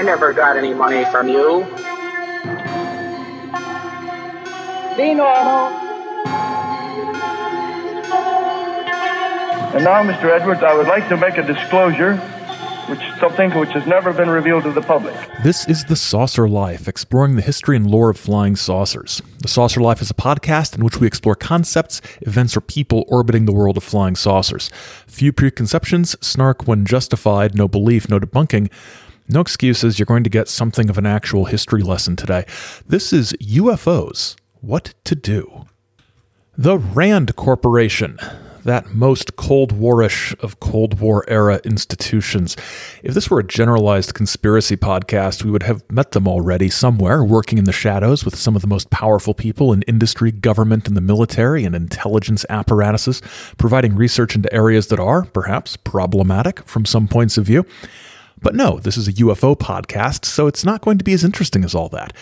I never got any money from you. Be normal. And now, Mr. Edwards, I would like to make a disclosure, which something which has never been revealed to the public. This is The Saucer Life, exploring the history and lore of flying saucers. The Saucer Life is a podcast in which we explore concepts, events, or people orbiting the world of flying saucers. Few preconceptions, snark when justified, no belief, no debunking. No excuses, you're going to get something of an actual history lesson today. This is UFOs What to Do. The RAND Corporation that most Cold Warish of Cold War era institutions. If this were a generalized conspiracy podcast, we would have met them already somewhere, working in the shadows with some of the most powerful people in industry, government, and the military and intelligence apparatuses, providing research into areas that are, perhaps, problematic from some points of view. But no, this is a UFO podcast, so it's not going to be as interesting as all that.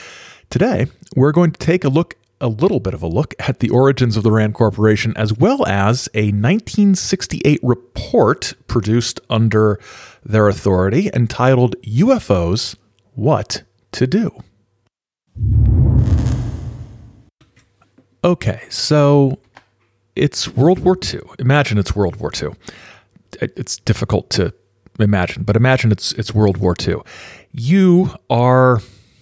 Today, we're going to take a look a little bit of a look at the origins of the RAND Corporation, as well as a 1968 report produced under their authority entitled UFOs What to Do. Okay, so it's World War II. Imagine it's World War II. It's difficult to imagine, but imagine it's it's World War II. You are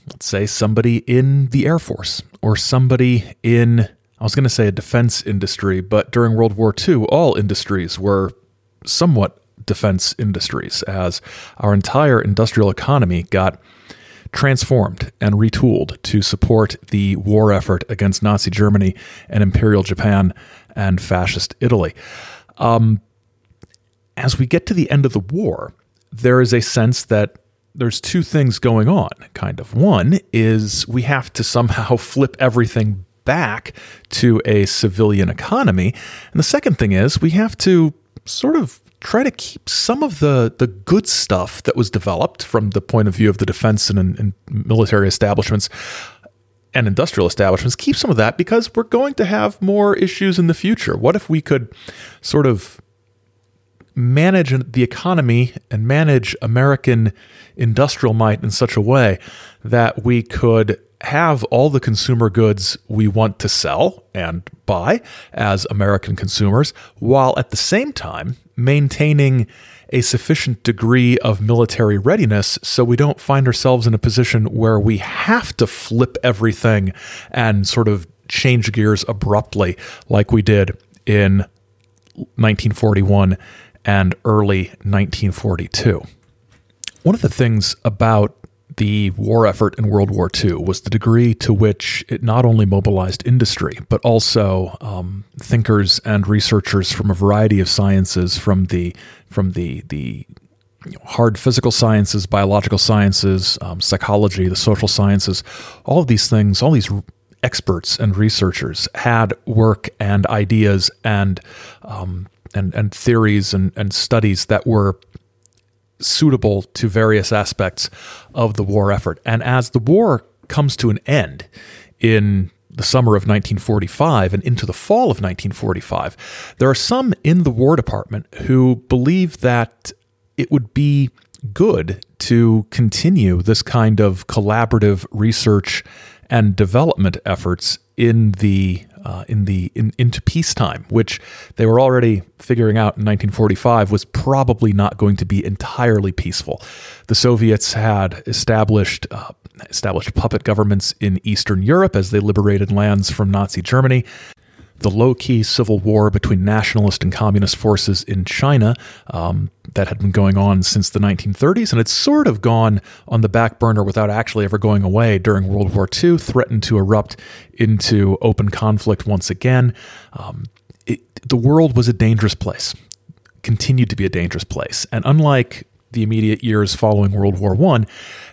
let's say somebody in the Air Force or somebody in, I was going to say a defense industry, but during World War II, all industries were somewhat defense industries as our entire industrial economy got transformed and retooled to support the war effort against Nazi Germany and Imperial Japan and fascist Italy. Um, as we get to the end of the war, there is a sense that there's two things going on, kind of. One is we have to somehow flip everything back to a civilian economy. And the second thing is we have to sort of try to keep some of the, the good stuff that was developed from the point of view of the defense and, and military establishments and industrial establishments, keep some of that because we're going to have more issues in the future. What if we could sort of manage the economy and manage American industrial might in such a way that we could have all the consumer goods we want to sell and buy as American consumers, while at the same time maintaining a sufficient degree of military readiness so we don't find ourselves in a position where we have to flip everything and sort of change gears abruptly like we did in 1941 and early 1942. One of the things about the war effort in World War II was the degree to which it not only mobilized industry, but also um, thinkers and researchers from a variety of sciences, from the from the the hard physical sciences, biological sciences, um, psychology, the social sciences, all of these things, all these experts and researchers had work and ideas and um, and, and theories and, and studies that were suitable to various aspects of the war effort. And as the war comes to an end in the summer of 1945 and into the fall of 1945, there are some in the War Department who believe that it would be good to continue this kind of collaborative research and development efforts in the uh, in the in, into peacetime, which they were already figuring out in 1945 was probably not going to be entirely peaceful. The Soviets had established uh, established puppet governments in Eastern Europe as they liberated lands from Nazi Germany the low key civil war between nationalist and communist forces in China um, that had been going on since the 1930s, and it's sort of gone on the back burner without actually ever going away during World War II, threatened to erupt into open conflict once again. Um, it, the world was a dangerous place, continued to be a dangerous place. And unlike the immediate years following World War I,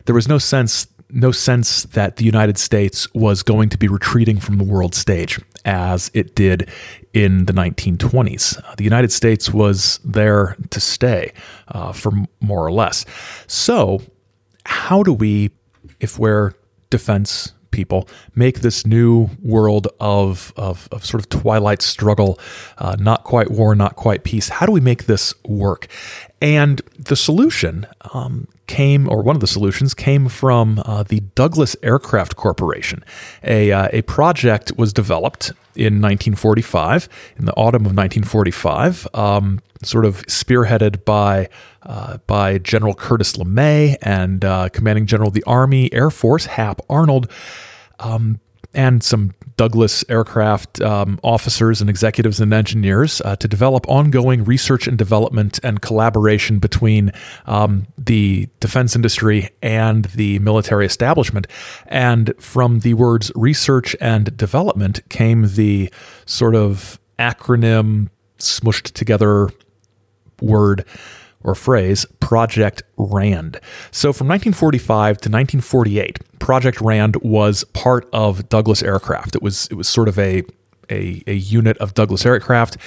there was no sense no sense that the United States was going to be retreating from the world stage as it did in the 1920s. Uh, the United States was there to stay uh, for more or less. So, how do we, if we're defense people, make this new world of, of, of sort of twilight struggle, uh, not quite war, not quite peace? How do we make this work? And the solution um, came, or one of the solutions came from uh, the Douglas Aircraft Corporation. A, uh, a project was developed in 1945, in the autumn of 1945, um, sort of spearheaded by uh, by General Curtis LeMay and uh, Commanding General of the Army Air Force Hap Arnold. Um, and some Douglas aircraft um, officers and executives and engineers uh, to develop ongoing research and development and collaboration between um, the defense industry and the military establishment. And from the words research and development came the sort of acronym smushed together word or phrase Project RAND. So from 1945 to 1948, Project RAND was part of Douglas Aircraft. It was it was sort of a a, a unit of Douglas Aircraft.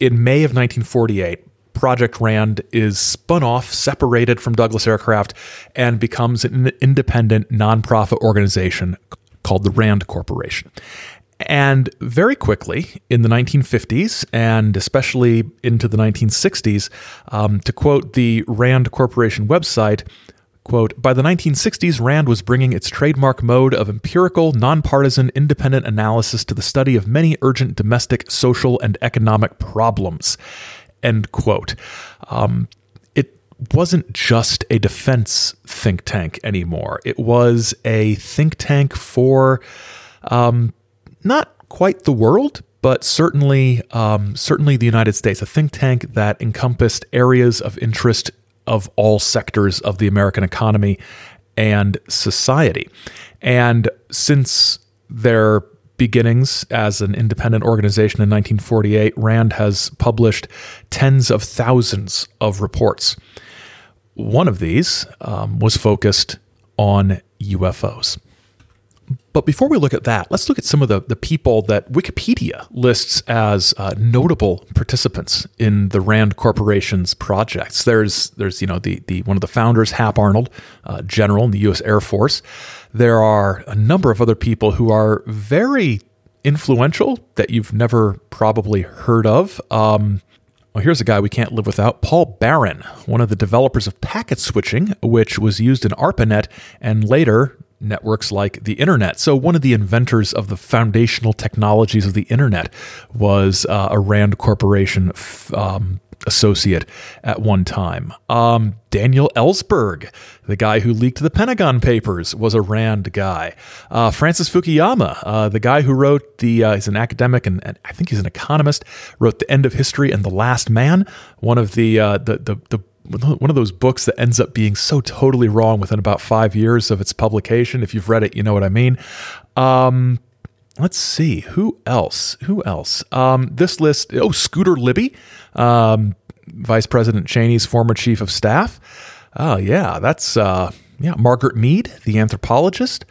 In May of 1948, Project RAND is spun off, separated from Douglas Aircraft, and becomes an independent nonprofit organization called the RAND Corporation. And very quickly in the 1950s and especially into the 1960s, um, to quote the RAND Corporation website, quote, by the 1960s, RAND was bringing its trademark mode of empirical, nonpartisan, independent analysis to the study of many urgent domestic, social, and economic problems, end quote. Um, it wasn't just a defense think tank anymore. It was a think tank for um, not quite the world, but certainly um, certainly the United States, a think tank that encompassed areas of interest of all sectors of the American economy and society. And since their beginnings as an independent organization in 1948, RAND has published tens of thousands of reports. One of these um, was focused on UFOs. But before we look at that, let's look at some of the, the people that Wikipedia lists as uh, notable participants in the Rand Corporation's projects. There's there's you know the the one of the founders, Hap Arnold, uh, general in the U.S. Air Force. There are a number of other people who are very influential that you've never probably heard of. Um, well, here's a guy we can't live without Paul Baran, one of the developers of packet switching, which was used in ARPANET and later networks like the internet. So, one of the inventors of the foundational technologies of the internet was uh, a Rand Corporation f- um, associate at one time. Um, Daniel Ellsberg, the guy who leaked the Pentagon Papers, was a Rand guy. Uh, Francis Fukuyama, uh, the guy who wrote the, uh, he's an academic and, and, I think he's an economist, wrote The End of History and The Last Man, one of the, uh, the, the, the one of those books that ends up being so totally wrong within about five years of its publication. If you've read it, you know what I mean. Um, let's see who else. Who else? Um, this list. Oh, Scooter Libby, um, Vice President Cheney's former chief of staff. Oh yeah, that's uh, yeah. Margaret Mead, the anthropologist.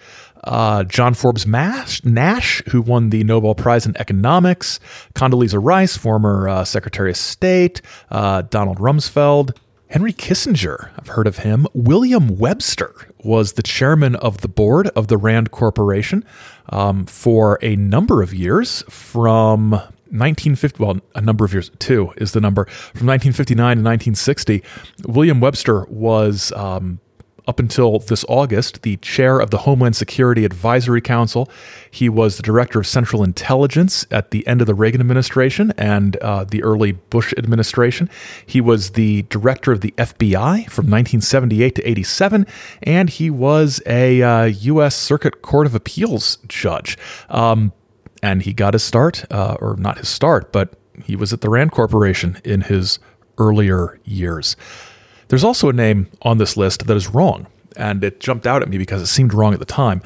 Uh, John Forbes Nash, Nash, who won the Nobel Prize in Economics, Condoleezza Rice, former uh, Secretary of State, uh, Donald Rumsfeld, Henry Kissinger, I've heard of him. William Webster was the chairman of the board of the Rand Corporation um, for a number of years from 1950, well, a number of years, two is the number, from 1959 to 1960. William Webster was um, up until this August, the chair of the Homeland Security Advisory Council. He was the director of Central Intelligence at the end of the Reagan administration and uh, the early Bush administration. He was the director of the FBI from 1978 to 87, and he was a uh, U.S. Circuit Court of Appeals judge. Um, and he got his start, uh, or not his start, but he was at the Rand Corporation in his earlier years. There's also a name on this list that is wrong, and it jumped out at me because it seemed wrong at the time.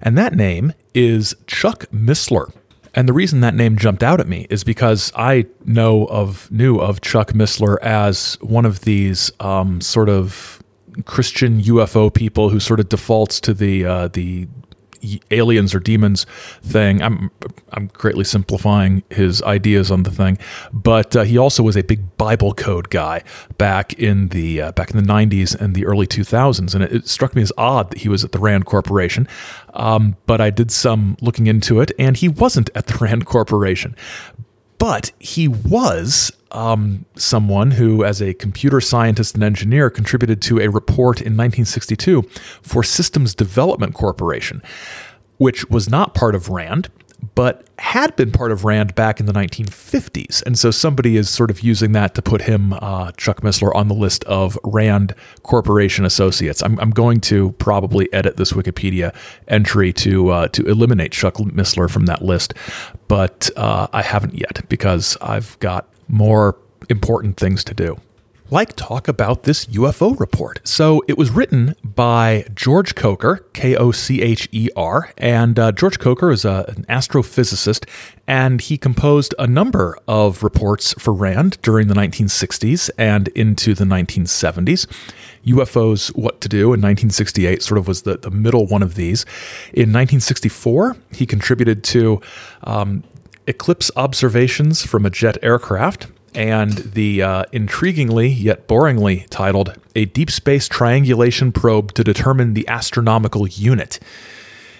And that name is Chuck Missler. And the reason that name jumped out at me is because I know of knew of Chuck Missler as one of these um, sort of Christian UFO people who sort of defaults to the uh, the aliens or demons thing. I'm I'm greatly simplifying his ideas on the thing, but uh, he also was a big Bible code guy back in the uh, back in the 90s and the early 2000s, and it, it, struck me as odd that he was at the Rand Corporation. Um, but I did some looking into it, and he wasn't at the Rand Corporation, but he was um, someone who, as a computer scientist and engineer, contributed to a report in 1962 for Systems Development Corporation, which was not part of RAND but had been part of Rand back in the 1950s. And so somebody is sort of using that to put him, uh, Chuck Missler, on the list of Rand Corporation associates. I'm, I'm going to probably edit this Wikipedia entry to uh, to eliminate Chuck Missler from that list, but uh, I haven't yet because I've got more important things to do like talk about this UFO report. So it was written by George Kocher, K O C H E R, and uh, George Kocher is a, an astrophysicist, and he composed a number of reports for RAND during the 1960s and into the 1970s. UFOs What to Do in 1968 sort of was the, the middle one of these. In 1964, he contributed to um, eclipse observations from a jet aircraft and the uh, intriguingly yet boringly titled A Deep Space Triangulation Probe to Determine the Astronomical Unit.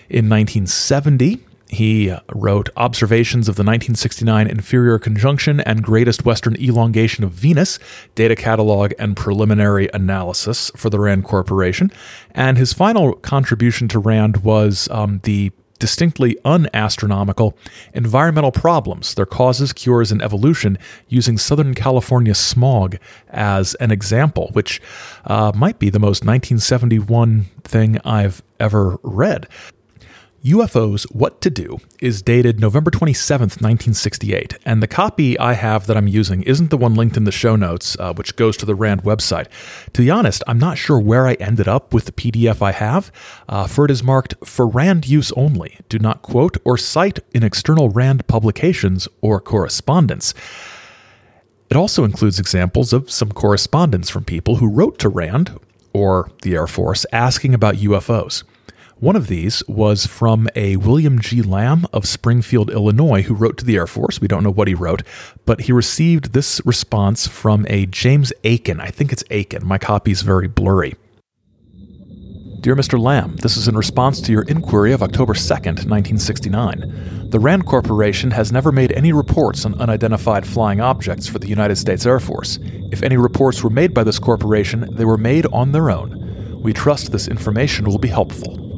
In 1970, he wrote Observations of the 1969 Inferior Conjunction and Greatest Western Elongation of Venus, Data Catalog and Preliminary Analysis for the RAND Corporation. And his final contribution to RAND was um, the distinctly unastronomical environmental problems, their causes, cures, and evolution, using Southern California smog as an example, which uh, might be the most 1971 thing I've ever read. UFOs What to Do is dated November 27th, 1968, and the copy I have that I'm using isn't the one linked in the show notes, uh, which goes to the RAND website. To be honest, I'm not sure where I ended up with the PDF I have, uh, for it is marked for RAND use only. Do not quote or cite in external RAND publications or correspondence. It also includes examples of some correspondence from people who wrote to RAND or the Air Force asking about UFOs. One of these was from a William G. Lamb of Springfield, Illinois, who wrote to the Air Force. We don't know what he wrote, but he received this response from a James Aiken. I think it's Aiken. My copy is very blurry. Dear Mr. Lamb, this is in response to your inquiry of October 2nd, 1969. The RAND Corporation has never made any reports on unidentified flying objects for the United States Air Force. If any reports were made by this corporation, they were made on their own. We trust this information will be helpful.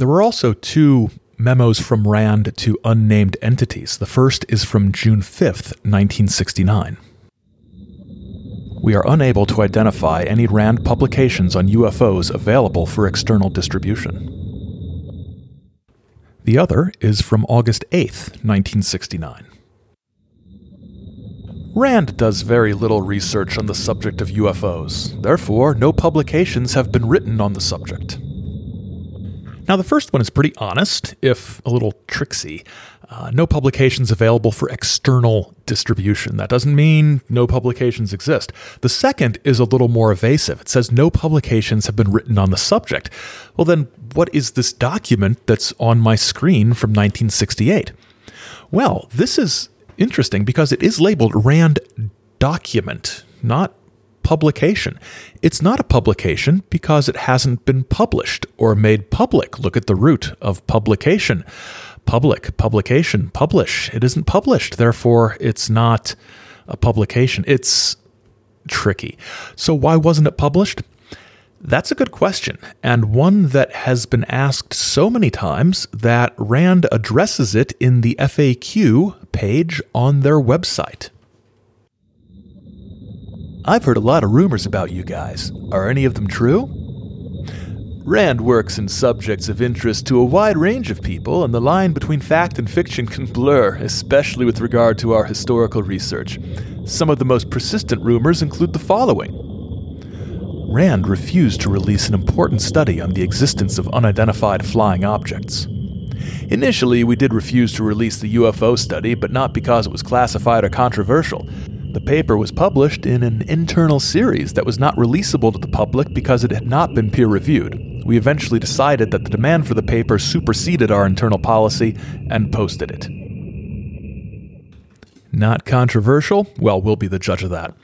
There were also two memos from RAND to unnamed entities. The first is from June 5th, 1969. We are unable to identify any RAND publications on UFOs available for external distribution. The other is from August 8th, 1969. RAND does very little research on the subject of UFOs, therefore, no publications have been written on the subject. Now, the first one is pretty honest, if a little tricksy. Uh, no publications available for external distribution. That doesn't mean no publications exist. The second is a little more evasive. It says no publications have been written on the subject. Well, then, what is this document that's on my screen from 1968? Well, this is interesting because it is labeled RAND document, not publication. It's not a publication because it hasn't been published or made public. Look at the root of publication. Public, publication, publish. It isn't published, therefore, it's not a publication. It's tricky. So, why wasn't it published? That's a good question, and one that has been asked so many times that RAND addresses it in the FAQ page on their website. I've heard a lot of rumors about you guys. Are any of them true? Rand works in subjects of interest to a wide range of people, and the line between fact and fiction can blur, especially with regard to our historical research. Some of the most persistent rumors include the following Rand refused to release an important study on the existence of unidentified flying objects. Initially, we did refuse to release the UFO study, but not because it was classified or controversial. The paper was published in an internal series that was not releasable to the public because it had not been peer reviewed. We eventually decided that the demand for the paper superseded our internal policy and posted it. Not controversial? Well, we'll be the judge of that.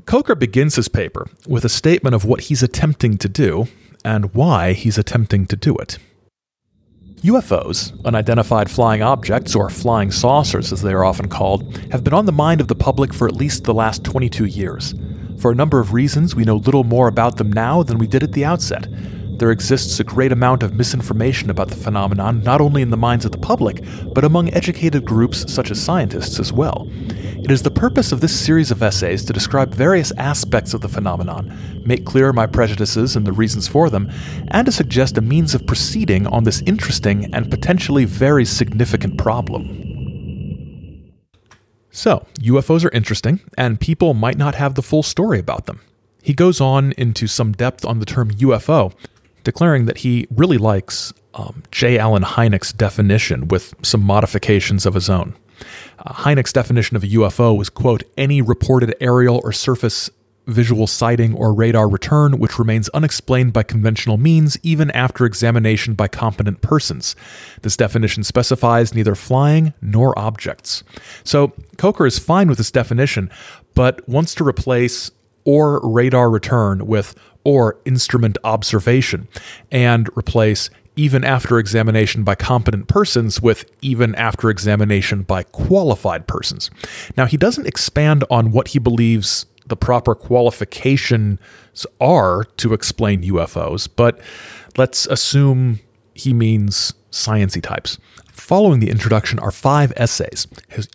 Kocher begins his paper with a statement of what he's attempting to do and why he's attempting to do it. UFOs, unidentified flying objects, or flying saucers as they are often called, have been on the mind of the public for at least the last 22 years. For a number of reasons, we know little more about them now than we did at the outset. There exists a great amount of misinformation about the phenomenon, not only in the minds of the public, but among educated groups such as scientists as well. It is the purpose of this series of essays to describe various aspects of the phenomenon, make clear my prejudices and the reasons for them, and to suggest a means of proceeding on this interesting and potentially very significant problem. So, UFOs are interesting, and people might not have the full story about them. He goes on into some depth on the term UFO, declaring that he really likes um, J. Allen Hynek's definition with some modifications of his own. Uh, Hynek's definition of a UFO was, quote, any reported aerial or surface visual sighting or radar return which remains unexplained by conventional means even after examination by competent persons. This definition specifies neither flying nor objects. So Kocher is fine with this definition, but wants to replace or radar return with or instrument observation and replace even after examination by competent persons with even after examination by qualified persons. Now, he doesn't expand on what he believes the proper qualifications are to explain UFOs, but let's assume he means sciency types. Following the introduction are five essays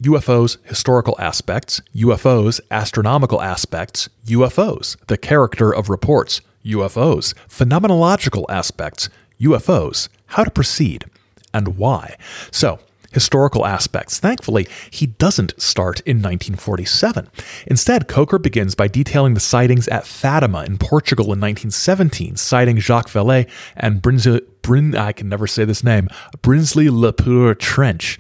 UFOs, historical aspects, UFOs, astronomical aspects, UFOs, the character of reports, UFOs, phenomenological aspects, UFOs, how to proceed, and why. So, historical aspects. Thankfully, he doesn't start in 1947. Instead, Kocher begins by detailing the sightings at Fatima in Portugal in 1917, citing Jacques Vallée and Brinsley, Brin, I can never say this name, Brinsley Le Poer Trench.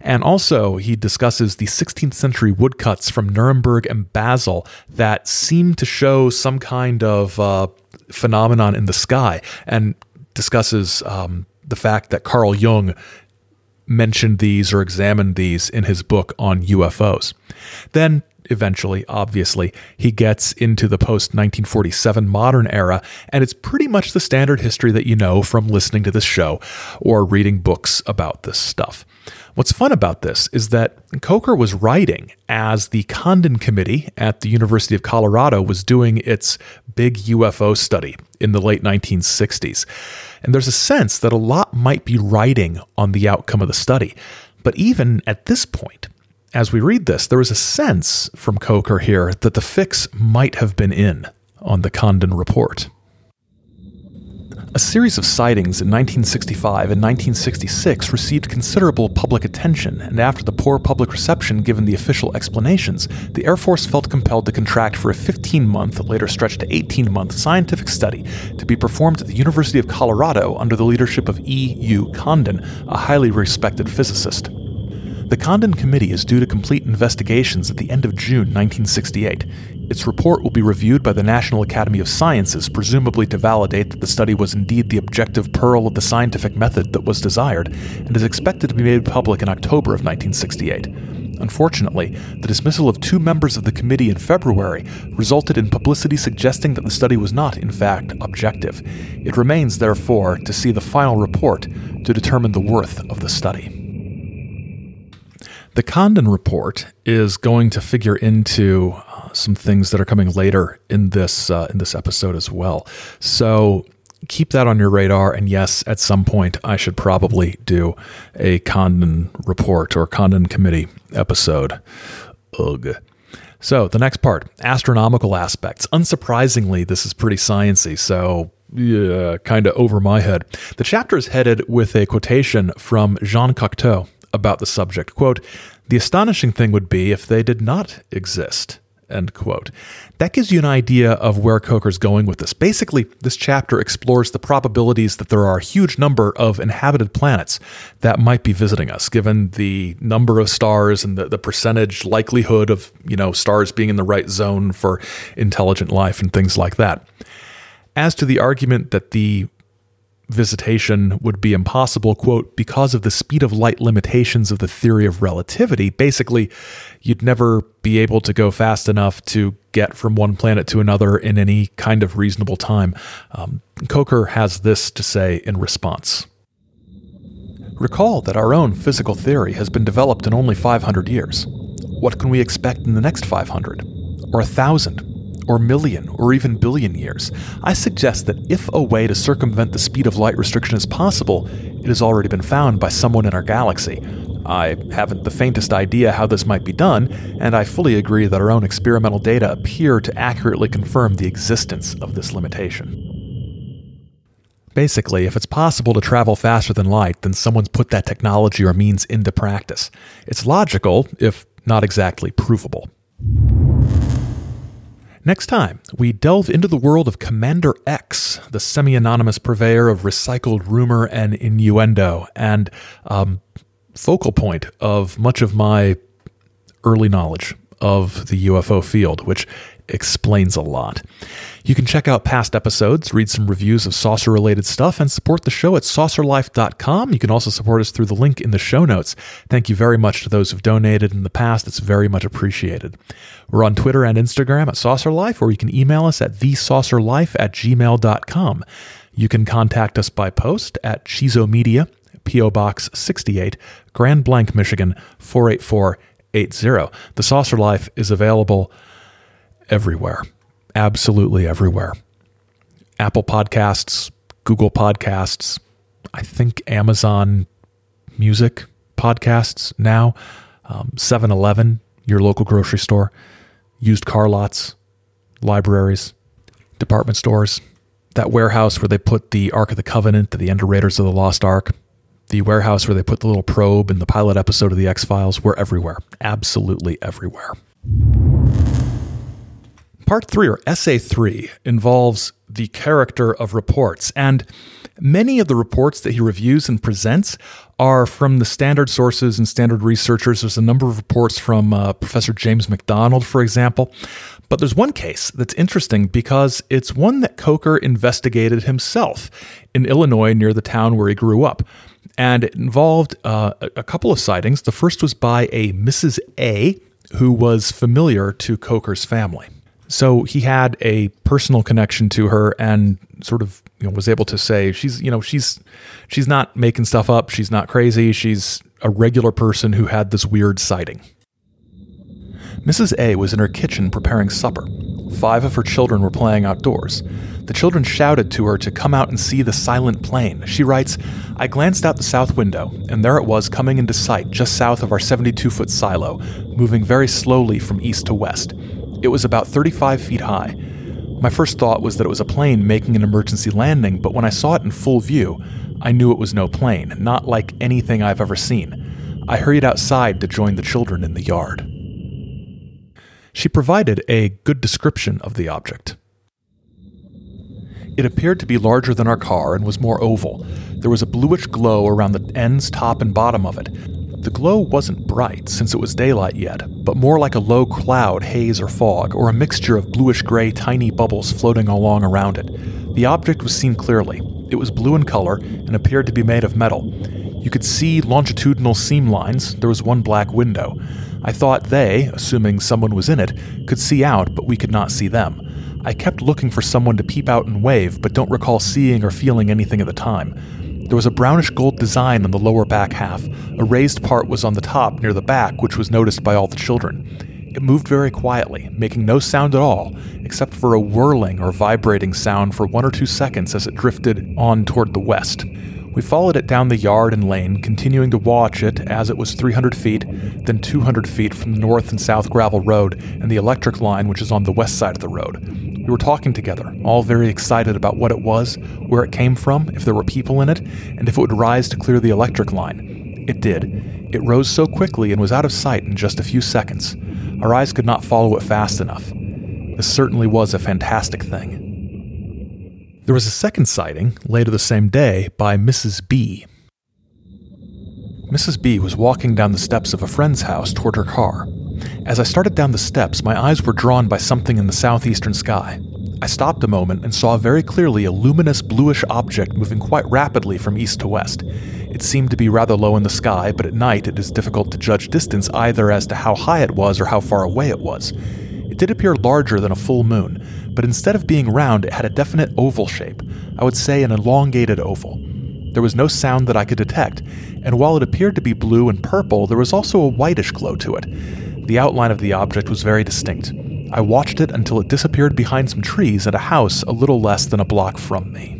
And also, he discusses the 16th century woodcuts from Nuremberg and Basel that seem to show some kind of uh, phenomenon in the sky and discusses um, the fact that Carl Jung mentioned these or examined these in his book on UFOs. Then, eventually, obviously, he gets into the post 1947 modern era, and it's pretty much the standard history that you know from listening to this show or reading books about this stuff. What's fun about this is that Kocher was writing as the Condon Committee at the University of Colorado was doing its big UFO study in the late 1960s. And there's a sense that a lot might be riding on the outcome of the study. But even at this point, as we read this, there is a sense from Kocher here that the fix might have been in on the Condon report. A series of sightings in 1965 and 1966 received considerable public attention, and after the poor public reception given the official explanations, the Air Force felt compelled to contract for a 15 month, later stretched to 18 month, scientific study to be performed at the University of Colorado under the leadership of E. U. Condon, a highly respected physicist. The Condon Committee is due to complete investigations at the end of June 1968. Its report will be reviewed by the National Academy of Sciences, presumably to validate that the study was indeed the objective pearl of the scientific method that was desired, and is expected to be made public in October of 1968. Unfortunately, the dismissal of two members of the committee in February resulted in publicity suggesting that the study was not, in fact, objective. It remains, therefore, to see the final report to determine the worth of the study. The Condon report is going to figure into some things that are coming later in this uh, in this episode as well. So keep that on your radar. And yes, at some point, I should probably do a Condon report or Condon committee episode. Ugh. So the next part, astronomical aspects. Unsurprisingly, this is pretty sciency. So yeah, kind of over my head. The chapter is headed with a quotation from Jean Cocteau about the subject. Quote, the astonishing thing would be if they did not exist. End quote. That gives you an idea of where Kocher's going with this. Basically, this chapter explores the probabilities that there are a huge number of inhabited planets that might be visiting us, given the number of stars and the, the percentage likelihood of, you know, stars being in the right zone for intelligent life and things like that. As to the argument that the visitation would be impossible, quote, because of the speed of light limitations of the theory of relativity. Basically, you'd never be able to go fast enough to get from one planet to another in any kind of reasonable time. Um, Kocher has this to say in response. Recall that our own physical theory has been developed in only 500 years. What can we expect in the next 500? Or a thousand? Or million? Or even billion years? I suggest that if a way to circumvent the speed of light restriction is possible, it has already been found by someone in our galaxy. I haven't the faintest idea how this might be done, and I fully agree that our own experimental data appear to accurately confirm the existence of this limitation. Basically, if it's possible to travel faster than light, then someone's put that technology or means into practice. It's logical, if not exactly provable. Next time, we delve into the world of Commander X, the semi anonymous purveyor of recycled rumor and innuendo, and um, focal point of much of my early knowledge of the UFO field, which explains a lot. You can check out past episodes, read some reviews of saucer related stuff, and support the show at saucerlife.com. You can also support us through the link in the show notes. Thank you very much to those who've donated in the past. It's very much appreciated. We're on Twitter and Instagram at saucerlife, or you can email us at thesaucerlife at gmail.com. You can contact us by post at Chizo Media, P.O. Box 68, Grand Blanc, Michigan 48480. The Saucer Life is available everywhere, absolutely everywhere. Apple Podcasts, Google Podcasts, I think Amazon Music podcasts now, um, 7 um, Eleven, your local grocery store, used car lots, libraries, department stores, that warehouse where they put the Ark of the Covenant, the Ender Raiders of the Lost Ark, the warehouse where they put the little probe in the pilot episode of The X Files, we're everywhere. Absolutely everywhere. Part 3, or Essay 3, involves the character of reports, and many of the reports that he reviews and presents are from the standard sources and standard researchers. There's a number of reports from uh, Professor James McDonald, for example. But there's one case that's interesting because it's one that Kocher investigated himself in Illinois near the town where he grew up. And it involved uh, a couple of sightings. The first was by a Mrs. A, who was familiar to Kocher's family. So he had a personal connection to her and sort of you know, was able to say she's you know she's she's not making stuff up. She's not crazy. She's a regular person who had this weird sighting. Mrs. A was in her kitchen preparing supper. Five of her children were playing outdoors. The children shouted to her to come out and see the silent plane. She writes, I glanced out the south window, and there it was coming into sight just south of our 72 foot silo, moving very slowly from east to west. It was about 35 feet high. My first thought was that it was a plane making an emergency landing, but when I saw it in full view, I knew it was no plane, not like anything I've ever seen. I hurried outside to join the children in the yard. She provided a good description of the object. It appeared to be larger than our car and was more oval. There was a bluish glow around the ends, top, and bottom of it. The glow wasn't bright, since it was daylight yet, but more like a low cloud, haze, or fog, or a mixture of bluish gray tiny bubbles floating along around it. The object was seen clearly. It was blue in color and appeared to be made of metal. You could see longitudinal seam lines. There was one black window. I thought they, assuming someone was in it, could see out, but we could not see them. I kept looking for someone to peep out and wave, but don't recall seeing or feeling anything at the time. There was a brownish gold design on the lower back half. A raised part was on the top near the back, which was noticed by all the children. It moved very quietly, making no sound at all, except for a whirling or vibrating sound for one or two seconds as it drifted on toward the west. We followed it down the yard and lane, continuing to watch it as it was 300 feet, then 200 feet from the north and south gravel road and the electric line, which is on the west side of the road. We were talking together, all very excited about what it was, where it came from, if there were people in it, and if it would rise to clear the electric line. It did. It rose so quickly and was out of sight in just a few seconds. Our eyes could not follow it fast enough. This certainly was a fantastic thing. There was a second sighting, later the same day, by Mrs. B. Mrs. B was walking down the steps of a friend's house toward her car. As I started down the steps, my eyes were drawn by something in the southeastern sky. I stopped a moment and saw very clearly a luminous bluish object moving quite rapidly from east to west. It seemed to be rather low in the sky, but at night it is difficult to judge distance either as to how high it was or how far away it was. It did appear larger than a full moon, but instead of being round, it had a definite oval shape. I would say an elongated oval. there was no sound that I could detect, and while it appeared to be blue and purple, there was also a whitish glow to it. The outline of the object was very distinct. I watched it until it disappeared behind some trees at a house a little less than a block from me.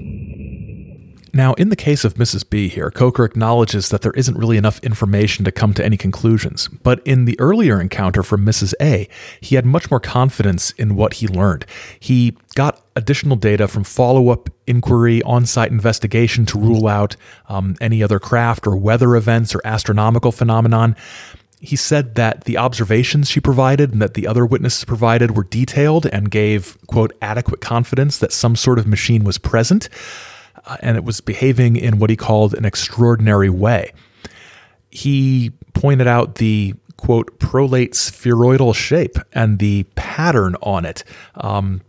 Now, in the case of Mrs. B here, Kocher acknowledges that there isn't really enough information to come to any conclusions. But in the earlier encounter from Mrs. A, he had much more confidence in what he learned. He got additional data from follow up inquiry, on site investigation to rule out um, any other craft or weather events or astronomical phenomenon. He said that the observations she provided and that the other witnesses provided were detailed and gave, quote, adequate confidence that some sort of machine was present. And it was behaving in what he called an extraordinary way. He pointed out the quote prolate spheroidal shape and the pattern on it. Um,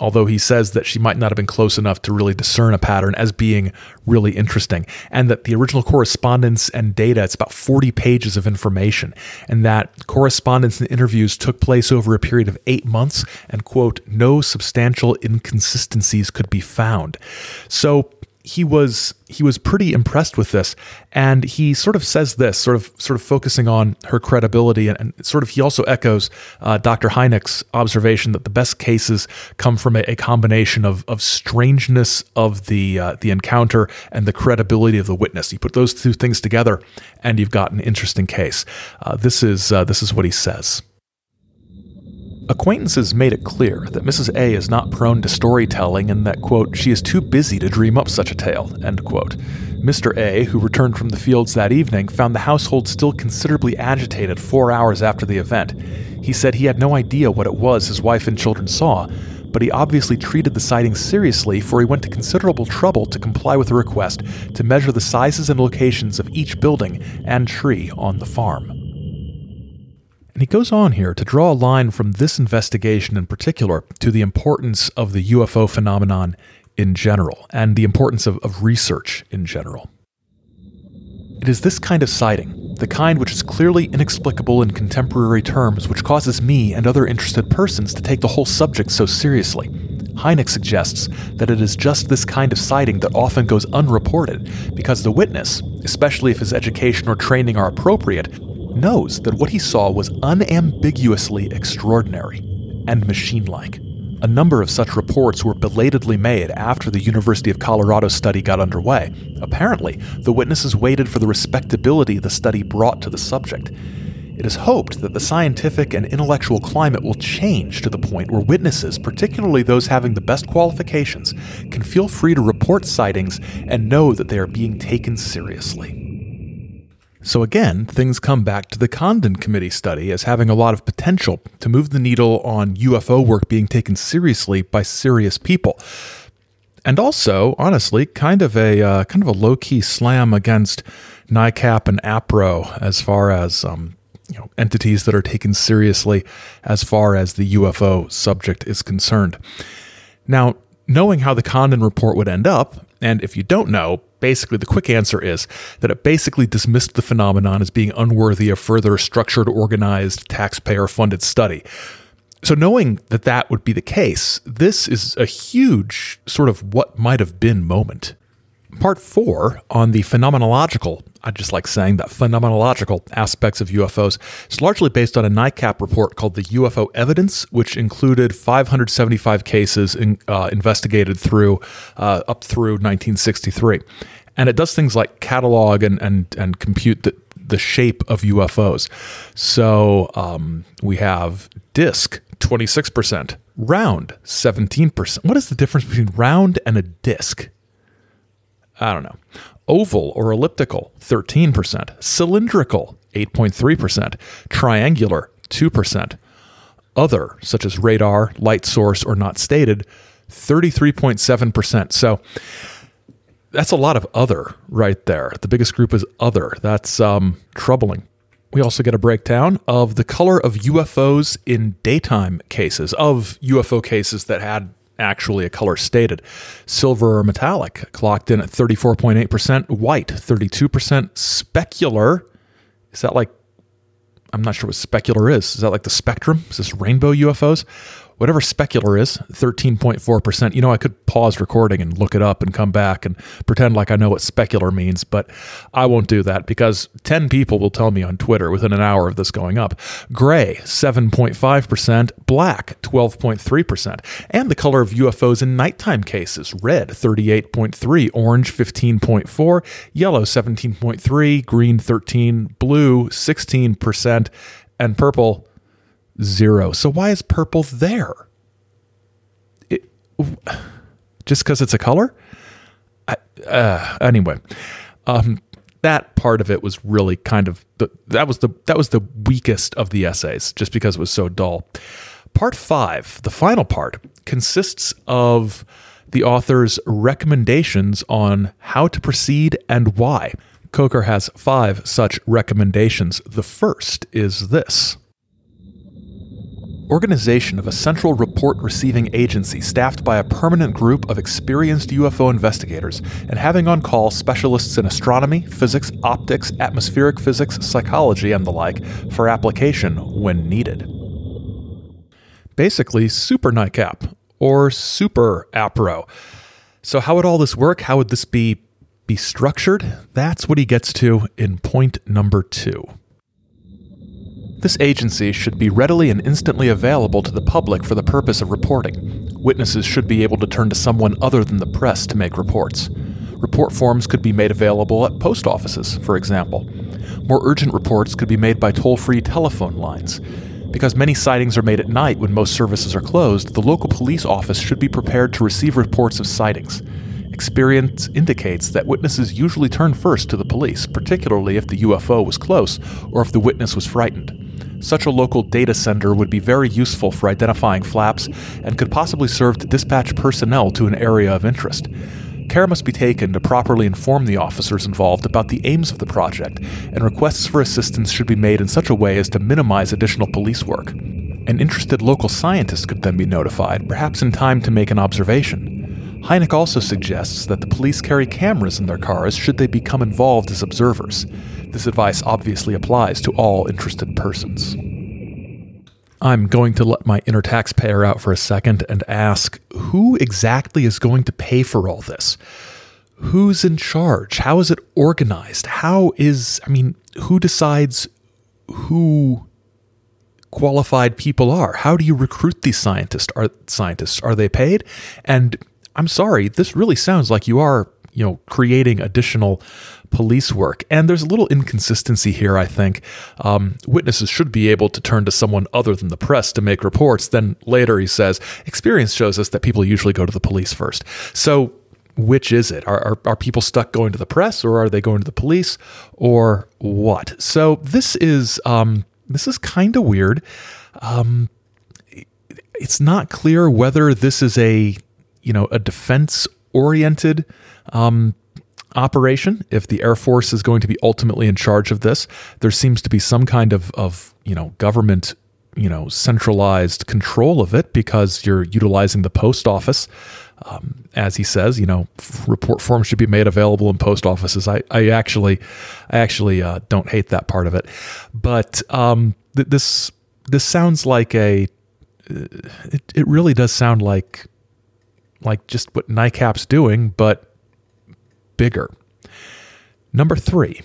although he says that she might not have been close enough to really discern a pattern as being really interesting. And that the original correspondence and data, it's about 40 pages of information, and that correspondence and interviews took place over a period of eight months, and quote, no substantial inconsistencies could be found. So he was he was pretty impressed with this. And he sort of says this sort of sort of focusing on her credibility. And, and sort of he also echoes uh, Dr. Hynek's observation that the best cases come from a, a combination of of strangeness of the uh, the encounter and the credibility of the witness. You put those two things together and you've got an interesting case. Uh, this is uh, this is what he says Acquaintances made it clear that Mrs. A is not prone to storytelling and that, quote, she is too busy to dream up such a tale, end quote. Mr. A, who returned from the fields that evening, found the household still considerably agitated four hours after the event. He said he had no idea what it was his wife and children saw, but he obviously treated the sighting seriously, for he went to considerable trouble to comply with a request to measure the sizes and locations of each building and tree on the farm. And he goes on here to draw a line from this investigation in particular to the importance of the UFO phenomenon in general and the importance of, of research in general. It is this kind of sighting, the kind which is clearly inexplicable in contemporary terms, which causes me and other interested persons to take the whole subject so seriously. Hynek suggests that it is just this kind of sighting that often goes unreported because the witness, especially if his education or training are appropriate, knows that what he saw was unambiguously extraordinary and machine like. A number of such reports were belatedly made after the University of Colorado study got underway. Apparently, the witnesses waited for the respectability the study brought to the subject. It is hoped that the scientific and intellectual climate will change to the point where witnesses, particularly those having the best qualifications, can feel free to report sightings and know that they are being taken seriously. So again, things come back to the Condon Committee study as having a lot of potential to move the needle on UFO work being taken seriously by serious people. And also, honestly, kind of a uh, kind of a low key slam against NICAP and APRO as far as um, you know entities that are taken seriously as far as the UFO subject is concerned. Now, knowing how the Condon report would end up, and if you don't know, basically the quick answer is that it basically dismissed the phenomenon as being unworthy of further structured, organized, taxpayer funded study. So, knowing that that would be the case, this is a huge sort of what might have been moment. Part four on the phenomenological, I just like saying that phenomenological aspects of UFOs is largely based on a NICAP report called the UFO Evidence, which included 575 cases in, uh, investigated through uh, up through 1963, and it does things like catalog and and and compute the the shape of UFOs. So um, we have disc 26%, round 17%. What is the difference between round and a disc? I don't know. Oval or elliptical, 13%. Cylindrical, 8.3%. Triangular, 2%. Other, such as radar, light source, or not stated, 33.7%. So that's a lot of other right there. The biggest group is other. That's um, troubling. We also get a breakdown of the color of UFOs in daytime cases, of UFO cases that had actually a color stated. Silver or metallic clocked in at 34.8%, white 32%, specular is that like I'm not sure what specular is. Is that like the spectrum? Is this rainbow UFOs? Whatever specular is, 13.4%. You know, I could pause recording and look it up and come back and pretend like I know what specular means, but I won't do that because 10 people will tell me on Twitter within an hour of this going up. Gray, 7.5%, black, 12.3%, and the color of UFOs in nighttime cases, red, 38.3, orange, 15.4, yellow, 17.3, green, 13, blue, 16%, and purple, zero. So why is purple there? It, just because it's a color? I, uh, anyway, um, that part of it was really kind of the, that was the that was the weakest of the essays, just because it was so dull. Part five, the final part, consists of the author's recommendations on how to proceed and why. Kocher has five such recommendations. The first is this organization of a central report receiving agency staffed by a permanent group of experienced UFO investigators and having on call specialists in astronomy, physics, optics, atmospheric physics, psychology, and the like for application when needed. Basically, super NICAP or super APRO. So, how would all this work? How would this be be structured? That's what he gets to in point number two. This agency should be readily and instantly available to the public for the purpose of reporting. Witnesses should be able to turn to someone other than the press to make reports. Report forms could be made available at post offices, for example. More urgent reports could be made by toll free telephone lines. Because many sightings are made at night when most services are closed, the local police office should be prepared to receive reports of sightings. Experience indicates that witnesses usually turn first to the police, particularly if the UFO was close or if the witness was frightened. Such a local data center would be very useful for identifying flaps and could possibly serve to dispatch personnel to an area of interest. Care must be taken to properly inform the officers involved about the aims of the project, and requests for assistance should be made in such a way as to minimize additional police work. An interested local scientist could then be notified, perhaps in time to make an observation. Hynek also suggests that the police carry cameras in their cars should they become involved as observers. This advice obviously applies to all interested persons. I'm going to let my inner taxpayer out for a second and ask who exactly is going to pay for all this? Who's in charge? How is it organized? How is, I mean, who decides who qualified people are? How do you recruit these scientists? Are scientists are they paid? And I'm sorry, this really sounds like you are, you know, creating additional police work. And there's a little inconsistency here, I think. Um, witnesses should be able to turn to someone other than the press to make reports. Then later he says, experience shows us that people usually go to the police first. So which is it? Are, are, are, people stuck going to the press or are they going to the police or what? So this is um, this is kind of weird. Um, it's not clear whether this is a you know a defense oriented um, operation, if the Air Force is going to be ultimately in charge of this, there seems to be some kind of, of you know, government, you know, centralized control of it because you're utilizing the post office. Um, as he says, you know, report forms should be made available in post offices. I, I actually, I actually uh, don't hate that part of it, but um, th- this this sounds like a. It, it really does sound like, like just what NICAP's doing, but bigger. Number three,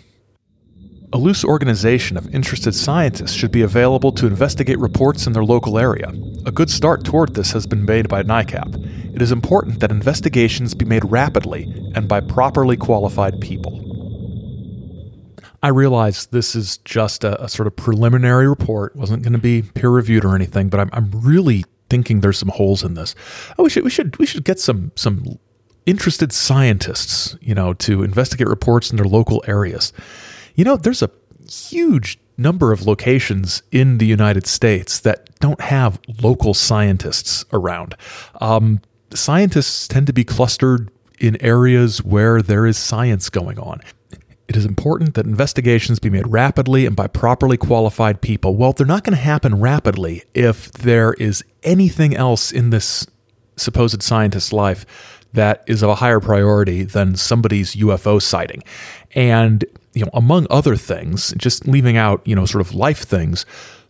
a loose organization of interested scientists should be available to investigate reports in their local area. A good start toward this has been made by NICAP. It is important that investigations be made rapidly and by properly qualified people. I realize this is just a, a sort of preliminary report, wasn't going to be peer reviewed or anything, but I'm, I'm really thinking there's some holes in this. Oh, we should we should we should get some some interested scientists, you know, to investigate reports in their local areas. You know, there's a huge number of locations in the United States that don't have local scientists around. Um, scientists tend to be clustered in areas where there is science going on. It is important that investigations be made rapidly and by properly qualified people. Well, they're not going to happen rapidly if there is anything else in this supposed scientist's life that is of a higher priority than somebody's UFO sighting. And, you know, among other things, just leaving out, you know, sort of life things,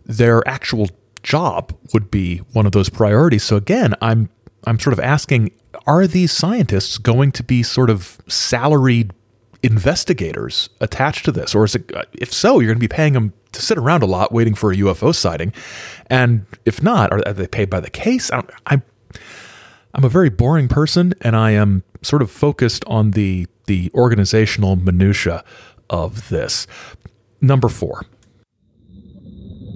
their actual job would be one of those priorities. So again, I'm I'm sort of asking are these scientists going to be sort of salaried investigators attached to this or is it if so you're going to be paying them to sit around a lot waiting for a UFO sighting and if not are, they paid by the case I'm, I'm I'm a very boring person and I am sort of focused on the the organizational minutia of this. Number 4.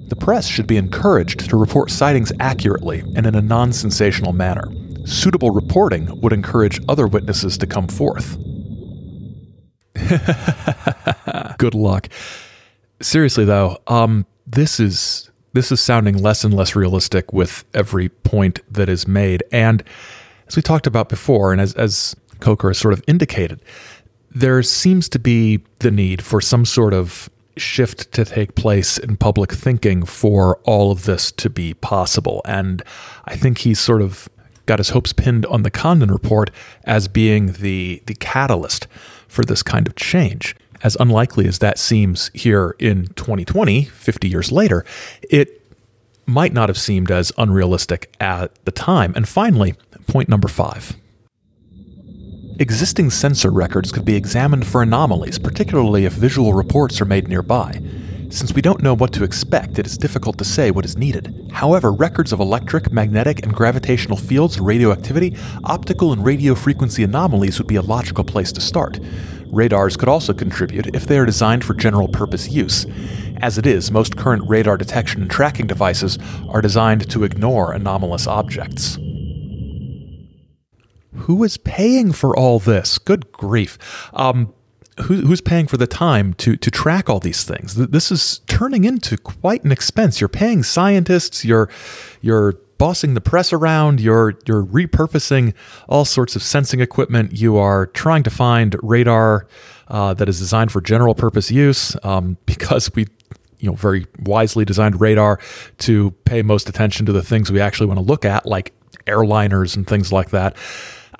The press should be encouraged to report sightings accurately and in a non sensational manner. Suitable reporting would encourage other witnesses to come forth. Good luck. Seriously though, um, this is this is sounding less and less realistic with every point that is made. And as we talked about before, and as, as Kocher has sort of indicated, there seems to be the need for some sort of shift to take place in public thinking for all of this to be possible. And I think he's sort of got his hopes pinned on the Condon report as being the the catalyst for this kind of change. As unlikely as that seems here in 2020, 50 years later, it might not have seemed as unrealistic at the time. And finally, point number five. Existing sensor records could be examined for anomalies, particularly if visual reports are made nearby. Since we don't know what to expect, it is difficult to say what is needed. However, records of electric, magnetic, and gravitational fields radioactivity, optical and radio frequency anomalies would be a logical place to start. Radars could also contribute if they are designed for general purpose use. As it is, most current radar detection and tracking devices are designed to ignore anomalous objects. Who is paying for all this? Good grief. Um, who, who's paying for the time to to track all these things? This is turning into quite an expense. You're paying scientists. You're you're bossing the press around. You're you're repurposing all sorts of sensing equipment. You are trying to find radar uh, that is designed for general purpose use um, because we you know very wisely designed radar to pay most attention to the things we actually want to look at, like airliners and things like that.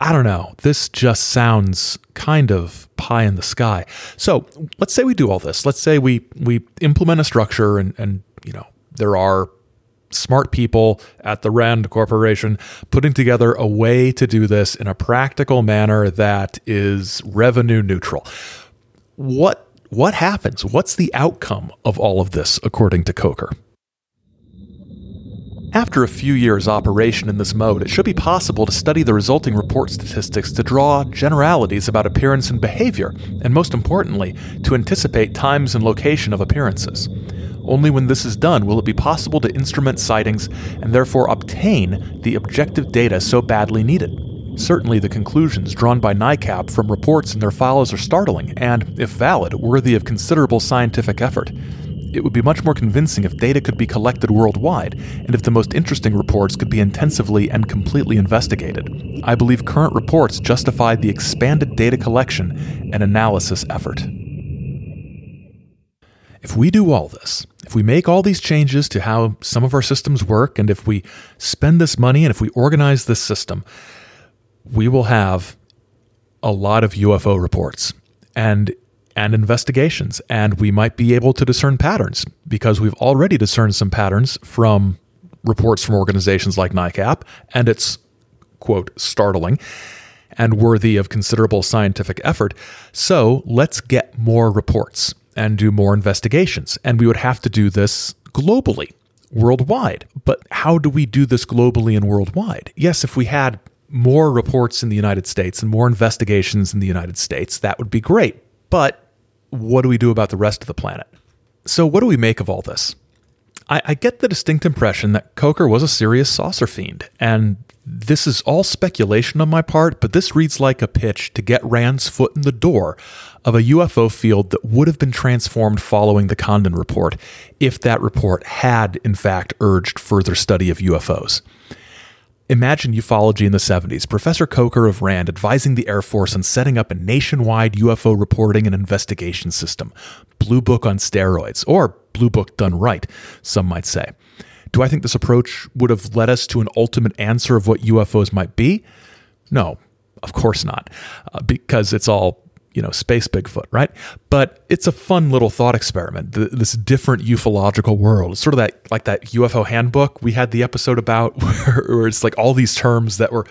I don't know. This just sounds kind of pie in the sky. So let's say we do all this. Let's say we we implement a structure and and you know there are smart people at the Rand Corporation putting together a way to do this in a practical manner that is revenue neutral. What what happens? What's the outcome of all of this according to Kocher? After a few years' operation in this mode, it should be possible to study the resulting report statistics to draw generalities about appearance and behavior, and most importantly, to anticipate times and location of appearances. Only when this is done will it be possible to instrument sightings and therefore obtain the objective data so badly needed. Certainly, the conclusions drawn by NICAP from reports in their files are startling and, if valid, worthy of considerable scientific effort. It would be much more convincing if data could be collected worldwide, and if the most interesting reports could be intensively and completely investigated. I believe current reports justify the expanded data collection and analysis effort. If we do all this, if we make all these changes to how some of our systems work, and if we spend this money and if we organize this system, we will have a lot of UFO reports. And and investigations. And we might be able to discern patterns because we've already discerned some patterns from reports from organizations like NICAP, and it's, quote, startling and worthy of considerable scientific effort. So let's get more reports and do more investigations. And we would have to do this globally, worldwide. But how do we do this globally and worldwide? Yes, if we had more reports in the United States and more investigations in the United States, that would be great. But what do we do about the rest of the planet? So, what do we make of all this? I, I get the distinct impression that Kocher was a serious saucer fiend, and this is all speculation on my part, but this reads like a pitch to get Rand's foot in the door of a UFO field that would have been transformed following the Condon report if that report had, in fact, urged further study of UFOs. Imagine ufology in the 70s, Professor Kocher of RAND advising the Air Force on setting up a nationwide UFO reporting and investigation system. Blue Book on steroids, or Blue Book done right, some might say. Do I think this approach would have led us to an ultimate answer of what UFOs might be? No, of course not, uh, because it's all you know, space Bigfoot, right? But it's a fun little thought experiment. this different ufological world. It's sort of that like that UFO handbook we had the episode about, where, where it's like all these terms that were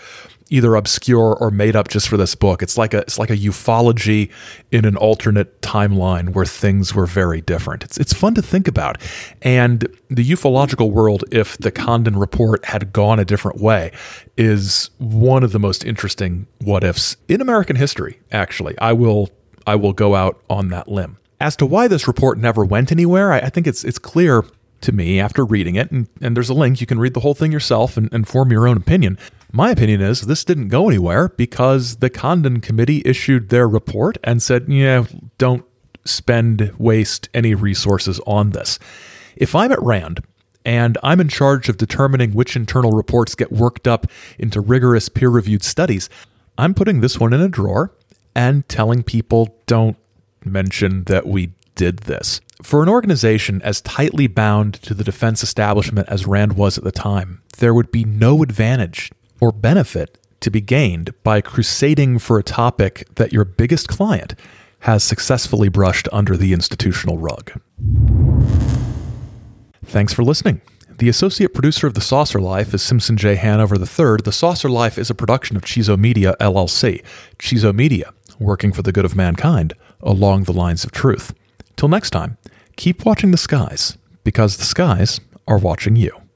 either obscure or made up just for this book. It's like a it's like a ufology in an alternate timeline where things were very different. It's it's fun to think about. And the ufological world, if the Condon report had gone a different way, is one of the most interesting what ifs in American history, actually. I will I will go out on that limb. As to why this report never went anywhere, I, I think it's it's clear to me after reading it, and, and there's a link. You can read the whole thing yourself and, and form your own opinion. My opinion is this didn't go anywhere because the Condon Committee issued their report and said, yeah, don't spend, waste any resources on this. If I'm at RAND and I'm in charge of determining which internal reports get worked up into rigorous peer reviewed studies, I'm putting this one in a drawer and telling people don't mention that we did this. For an organization as tightly bound to the defense establishment as RAND was at the time, there would be no advantage or benefit to be gained by crusading for a topic that your biggest client has successfully brushed under the institutional rug. Thanks for listening. The associate producer of The Saucer Life is Simpson J. Hanover III. The Saucer Life is a production of Chizo Media, LLC. Chizo Media, working for the good of mankind along the lines of truth. Till next time, keep watching the skies, because the skies are watching you.